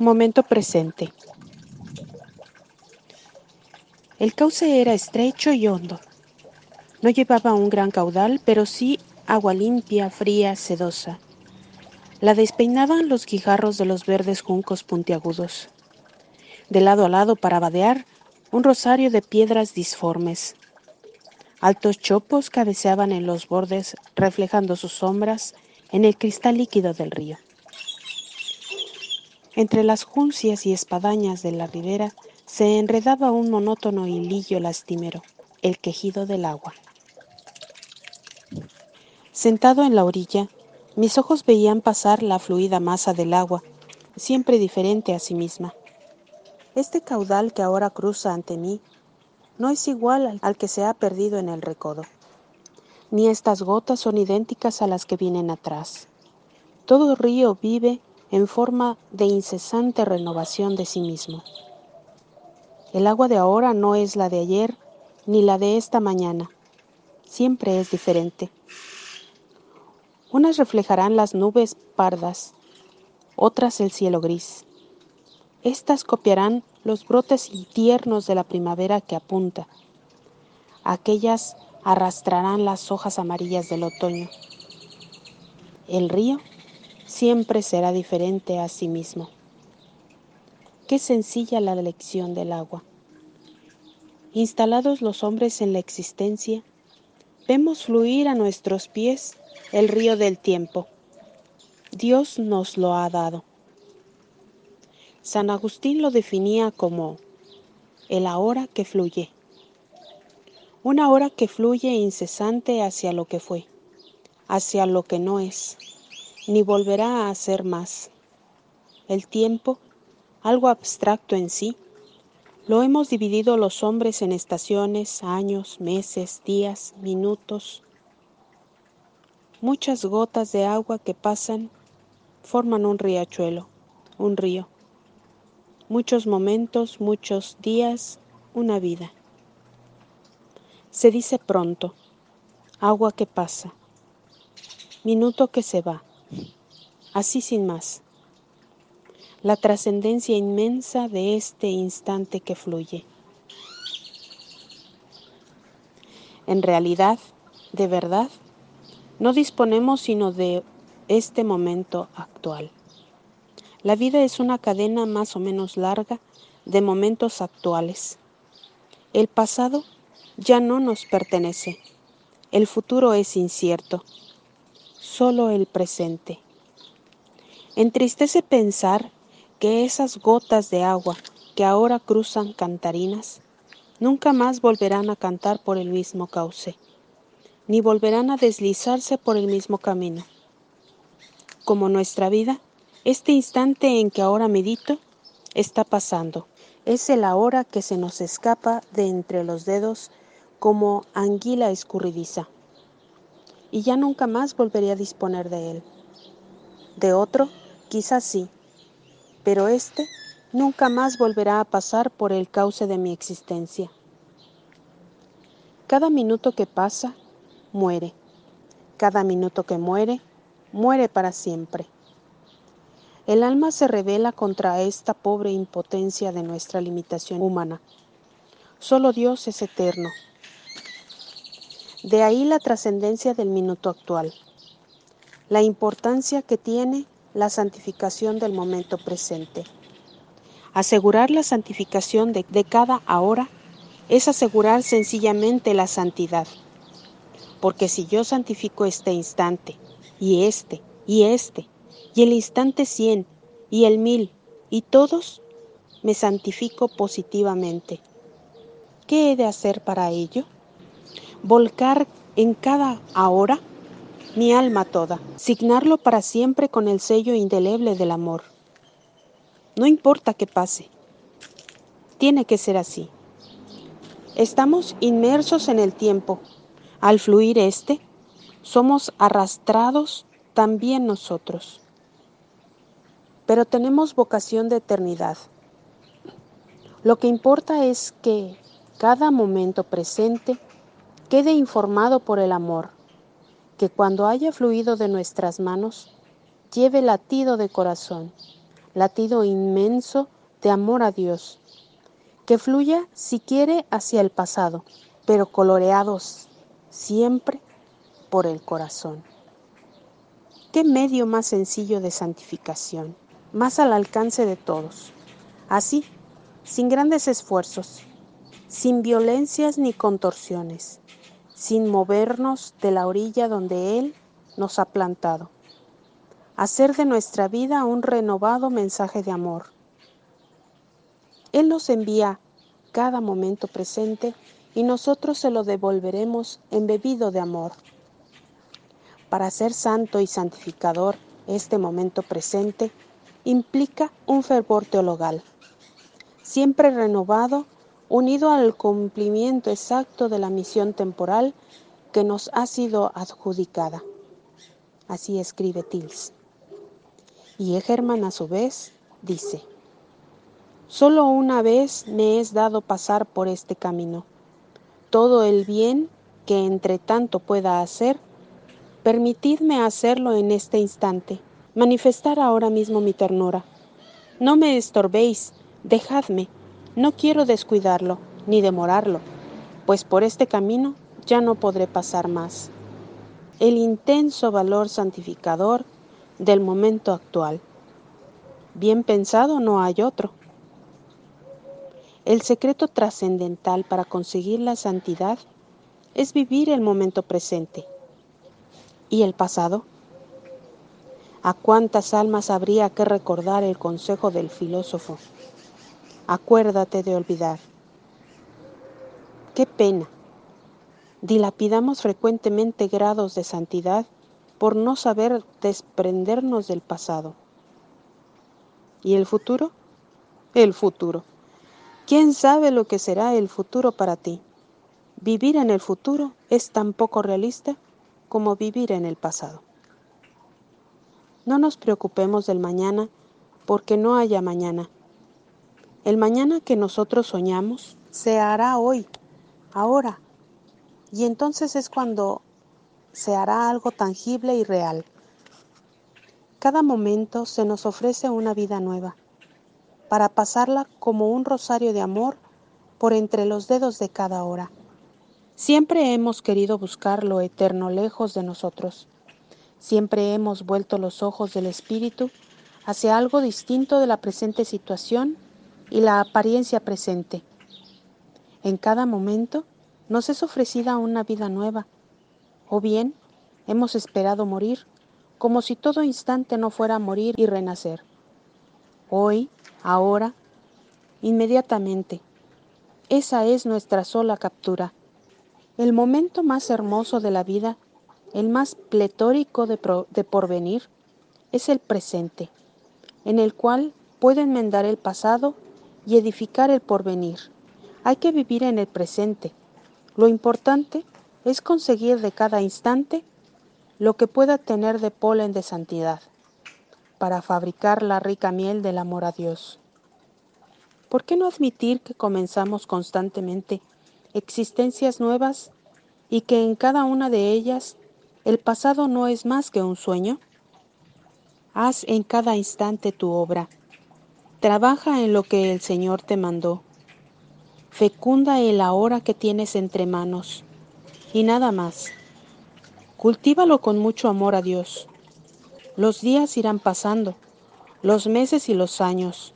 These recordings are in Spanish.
Momento presente. El cauce era estrecho y hondo. No llevaba un gran caudal, pero sí agua limpia, fría, sedosa. La despeinaban los guijarros de los verdes juncos puntiagudos. De lado a lado, para vadear, un rosario de piedras disformes. Altos chopos cabeceaban en los bordes, reflejando sus sombras en el cristal líquido del río. Entre las juncias y espadañas de la ribera se enredaba un monótono hilillo lastimero, el quejido del agua. Sentado en la orilla, mis ojos veían pasar la fluida masa del agua, siempre diferente a sí misma. Este caudal que ahora cruza ante mí no es igual al que se ha perdido en el recodo, ni estas gotas son idénticas a las que vienen atrás. Todo río vive en forma de incesante renovación de sí mismo. El agua de ahora no es la de ayer ni la de esta mañana, siempre es diferente. Unas reflejarán las nubes pardas, otras el cielo gris. Estas copiarán los brotes tiernos de la primavera que apunta. Aquellas arrastrarán las hojas amarillas del otoño. El río siempre será diferente a sí mismo. Qué sencilla la lección del agua. Instalados los hombres en la existencia, vemos fluir a nuestros pies el río del tiempo. Dios nos lo ha dado. San Agustín lo definía como el ahora que fluye. Una hora que fluye incesante hacia lo que fue, hacia lo que no es ni volverá a ser más. El tiempo, algo abstracto en sí, lo hemos dividido los hombres en estaciones, años, meses, días, minutos. Muchas gotas de agua que pasan forman un riachuelo, un río. Muchos momentos, muchos días, una vida. Se dice pronto, agua que pasa, minuto que se va así sin más. La trascendencia inmensa de este instante que fluye. En realidad, de verdad, no disponemos sino de este momento actual. La vida es una cadena más o menos larga de momentos actuales. El pasado ya no nos pertenece. El futuro es incierto. Solo el presente. Entristece pensar que esas gotas de agua que ahora cruzan cantarinas nunca más volverán a cantar por el mismo cauce, ni volverán a deslizarse por el mismo camino. Como nuestra vida, este instante en que ahora medito está pasando. Es el ahora que se nos escapa de entre los dedos como anguila escurridiza. Y ya nunca más volveré a disponer de él. De otro, quizás sí, pero este nunca más volverá a pasar por el cauce de mi existencia. Cada minuto que pasa, muere. Cada minuto que muere, muere para siempre. El alma se revela contra esta pobre impotencia de nuestra limitación humana. Solo Dios es eterno. De ahí la trascendencia del minuto actual la importancia que tiene la santificación del momento presente. Asegurar la santificación de, cada ahora es asegurar sencillamente la santidad. Porque si yo santifico este instante, y este, y este, y el instante cien, y el mil, y todos, me santifico positivamente. ¿Qué he de hacer para ello? Volcar en cada ahora mi alma toda, signarlo para siempre con el sello indeleble del amor. No importa qué pase, tiene que ser así. Estamos inmersos en el tiempo. Al fluir este, somos arrastrados también nosotros. Pero tenemos vocación de eternidad. Lo que importa es que cada momento presente quede informado por el amor que cuando haya fluido de nuestras manos, lleve latido de corazón, latido inmenso de amor a Dios, que fluya si quiere hacia el pasado, pero coloreados siempre por el corazón. ¿Qué medio más sencillo de santificación, más al alcance de todos? Así, sin grandes esfuerzos, sin violencias ni contorsiones, sin movernos de la orilla donde Él nos ha plantado. Hacer de nuestra vida un renovado mensaje de amor. Él nos envía cada momento presente y nosotros se lo devolveremos embebido de amor. Para ser santo y santificador, este momento presente implica un fervor teologal, siempre renovado unido al cumplimiento exacto de la misión temporal que nos ha sido adjudicada. Así escribe Tils. Y Egerman a su vez dice, Solo una vez me es dado pasar por este camino. Todo el bien que entre tanto pueda hacer, permitidme hacerlo en este instante, manifestar ahora mismo mi ternura. No me estorbéis, dejadme, no quiero descuidarlo ni demorarlo, pues por este camino ya no podré pasar más. El intenso valor santificador del momento actual. Bien pensado no hay otro. El secreto trascendental para conseguir la santidad es vivir el momento presente. ¿Y el pasado? ¿A cuántas almas habría que recordar el consejo del filósofo? Acuérdate de olvidar. Qué pena. Dilapidamos frecuentemente grados de santidad por no saber desprendernos del pasado. ¿Y el futuro? El futuro. ¿Quién sabe lo que será el futuro para ti? Vivir en el futuro es tan poco realista como vivir en el pasado. No nos preocupemos del mañana porque no haya mañana. El mañana que nosotros soñamos se hará hoy, ahora. Y entonces es cuando se hará algo tangible y real. Cada momento se nos ofrece una vida nueva, para pasarla como un rosario de amor por entre los dedos de cada hora. Siempre hemos querido buscar lo eterno lejos de nosotros. Siempre hemos vuelto los ojos del Espíritu hacia algo distinto de la presente situación y la apariencia presente. En cada momento nos es ofrecida una vida nueva, o bien hemos esperado morir, como si todo instante no fuera morir y renacer. Hoy, ahora, inmediatamente. Esa es nuestra sola captura. El momento más hermoso de la vida, el más pletórico de, de porvenir, es el presente, en el cual puedo enmendar el pasado y edificar el porvenir. Hay que vivir en el presente. Lo importante es conseguir de cada instante lo que pueda tener de polen de santidad, para fabricar la rica miel del amor a Dios. ¿Por qué no admitir que comenzamos constantemente existencias nuevas y que en cada una de ellas el pasado no es más que un sueño? Haz en cada instante tu obra Trabaja en lo que el Señor te mandó. Fecunda el ahora que tienes entre manos. Y nada más. Cultívalo con mucho amor a Dios. Los días irán pasando, los meses y los años,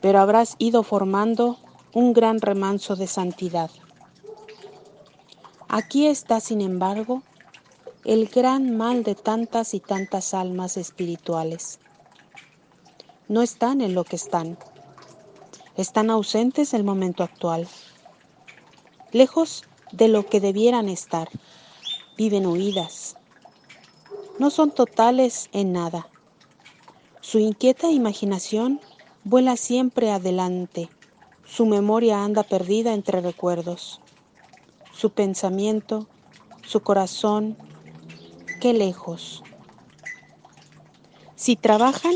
pero habrás ido formando un gran remanso de santidad. Aquí está, sin embargo, el gran mal de tantas y tantas almas espirituales no están en lo que están. Están ausentes del momento actual. Lejos de lo que debieran estar. Viven huidas. No son totales en nada. Su inquieta imaginación vuela siempre adelante. Su memoria anda perdida entre recuerdos. Su pensamiento, su corazón, qué lejos. Si trabajan,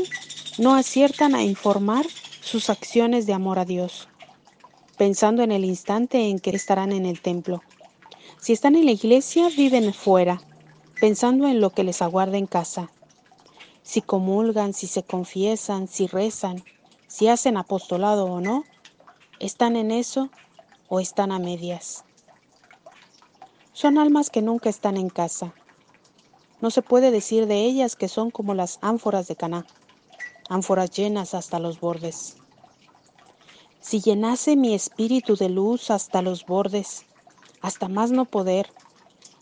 no aciertan a informar sus acciones de amor a Dios, pensando en el instante en que estarán en el templo. Si están en la iglesia, viven fuera, pensando en lo que les aguarda en casa. si comulgan, si se confiesan, si rezan, si hacen apostolado o no, están en eso o están a medias. Son almas que nunca están en casa. No se puede decir de ellas que son como las ánforas de Caná, ánforas llenas hasta los bordes. Si llenase mi espíritu de luz hasta los bordes, hasta más no poder,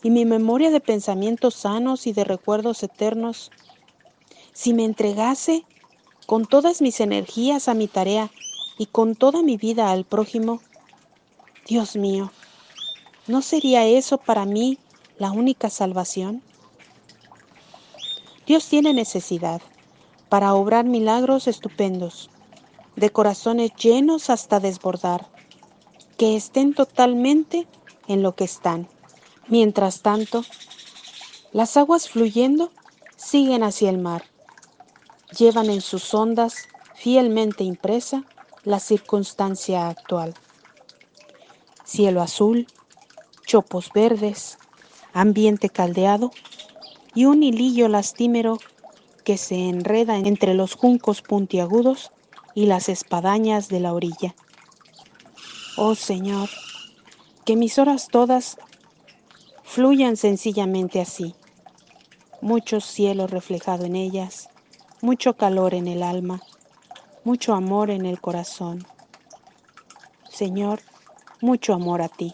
y mi memoria de pensamientos sanos y de recuerdos eternos, si me entregase con todas mis energías a mi tarea y con toda mi vida al prójimo, Dios mío, ¿no sería eso para mí la única salvación? Dios tiene necesidad para obrar milagros estupendos, de corazones llenos hasta desbordar, que estén totalmente en lo que están. Mientras tanto, las aguas fluyendo siguen hacia el mar, llevan en sus ondas fielmente impresa la circunstancia actual. Cielo azul, chopos verdes, ambiente caldeado y un hilillo lastimero que se enreda entre los juncos puntiagudos y las espadañas de la orilla. Oh Señor, que mis horas todas fluyan sencillamente así. Mucho cielo reflejado en ellas, mucho calor en el alma, mucho amor en el corazón. Señor, mucho amor a ti.